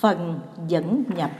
Phần dẫn nhập.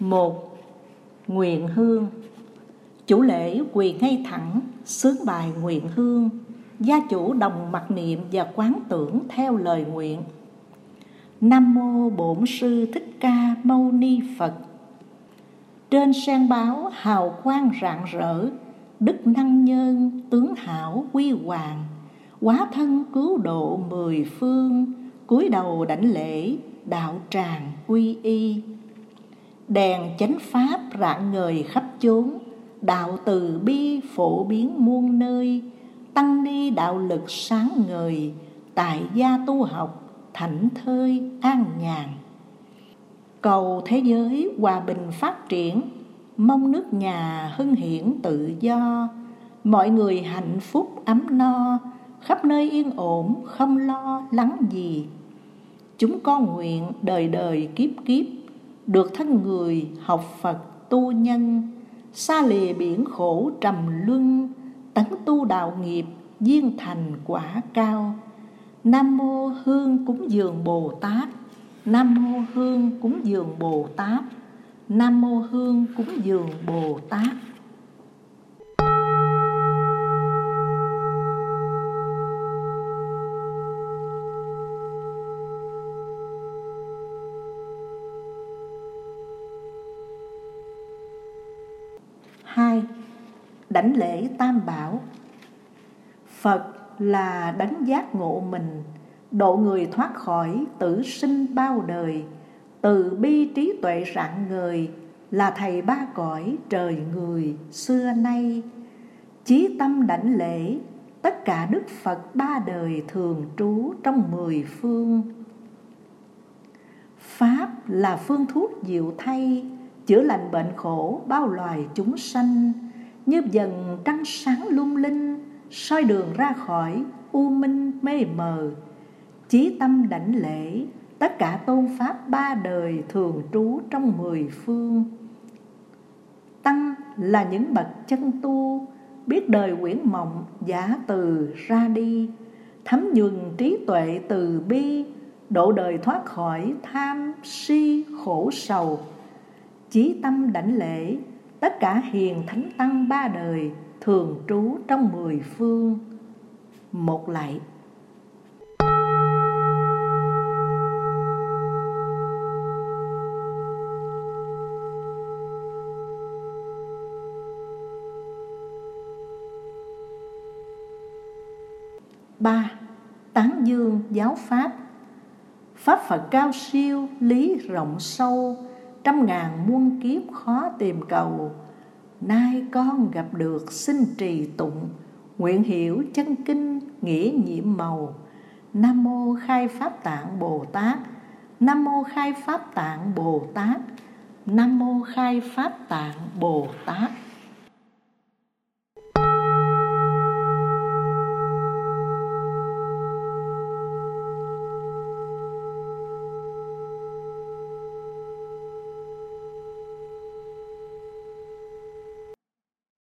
Một, nguyện hương. Chủ lễ quỳ ngay thẳng, sướng bài nguyện hương. Gia chủ đồng mặc niệm và quán tưởng theo lời nguyện. Nam mô bổn sư thích ca mâu ni phật. Trên sen báo hào quang rạng rỡ, đức năng nhân tướng hảo quy hoàng. Quá thân cứu độ mười phương, cúi đầu đảnh lễ đạo tràng quy y đèn chánh pháp rạng ngời khắp chốn, đạo từ bi phổ biến muôn nơi, tăng ni đạo lực sáng ngời, tại gia tu học, thảnh thơi, an nhàn. Cầu thế giới hòa bình phát triển, mong nước nhà hưng hiển tự do, mọi người hạnh phúc ấm no, khắp nơi yên ổn, không lo lắng gì. Chúng con nguyện đời đời kiếp kiếp được thân người học Phật tu nhân xa lìa biển khổ trầm luân tấn tu đạo nghiệp duyên thành quả cao. Nam mô hương cúng dường bồ tát. Nam mô hương cúng dường bồ tát. Nam mô hương cúng dường bồ tát. Hai đảnh lễ tam bảo. Phật là đánh giác ngộ mình, độ người thoát khỏi tử sinh bao đời, từ bi trí tuệ rạng người là thầy ba cõi trời người xưa nay. Chí tâm đảnh lễ, tất cả đức phật ba đời thường trú trong mười phương. Pháp là phương thuốc diệu thay chữa lành bệnh khổ, bao loài chúng sanh, như dần trăng sáng lung linh, soi đường ra khỏi u minh mê mờ, chí tâm đảnh lễ, tất cả tôn pháp ba đời thường trú trong mười phương. Tăng là những bậc chân tu, biết đời quyển mộng giả từ ra đi, thấm nhuần trí tuệ từ bi, độ đời thoát khỏi tham, si, khổ, sầu chí tâm đảnh lễ, tất cả hiền thánh tăng ba đời thường trú trong mười phương. Một lạy ba, tán dương giáo pháp. Pháp phật cao siêu, lý rộng sâu trăm ngàn muôn kiếp khó tìm cầu. Nay con gặp được xin trì tụng, nguyện hiểu chân kinh nghĩa nhiệm màu. Nam mô khai pháp tạng bồ tát. Nam mô khai pháp tạng bồ tát. Nam mô khai pháp tạng bồ tát.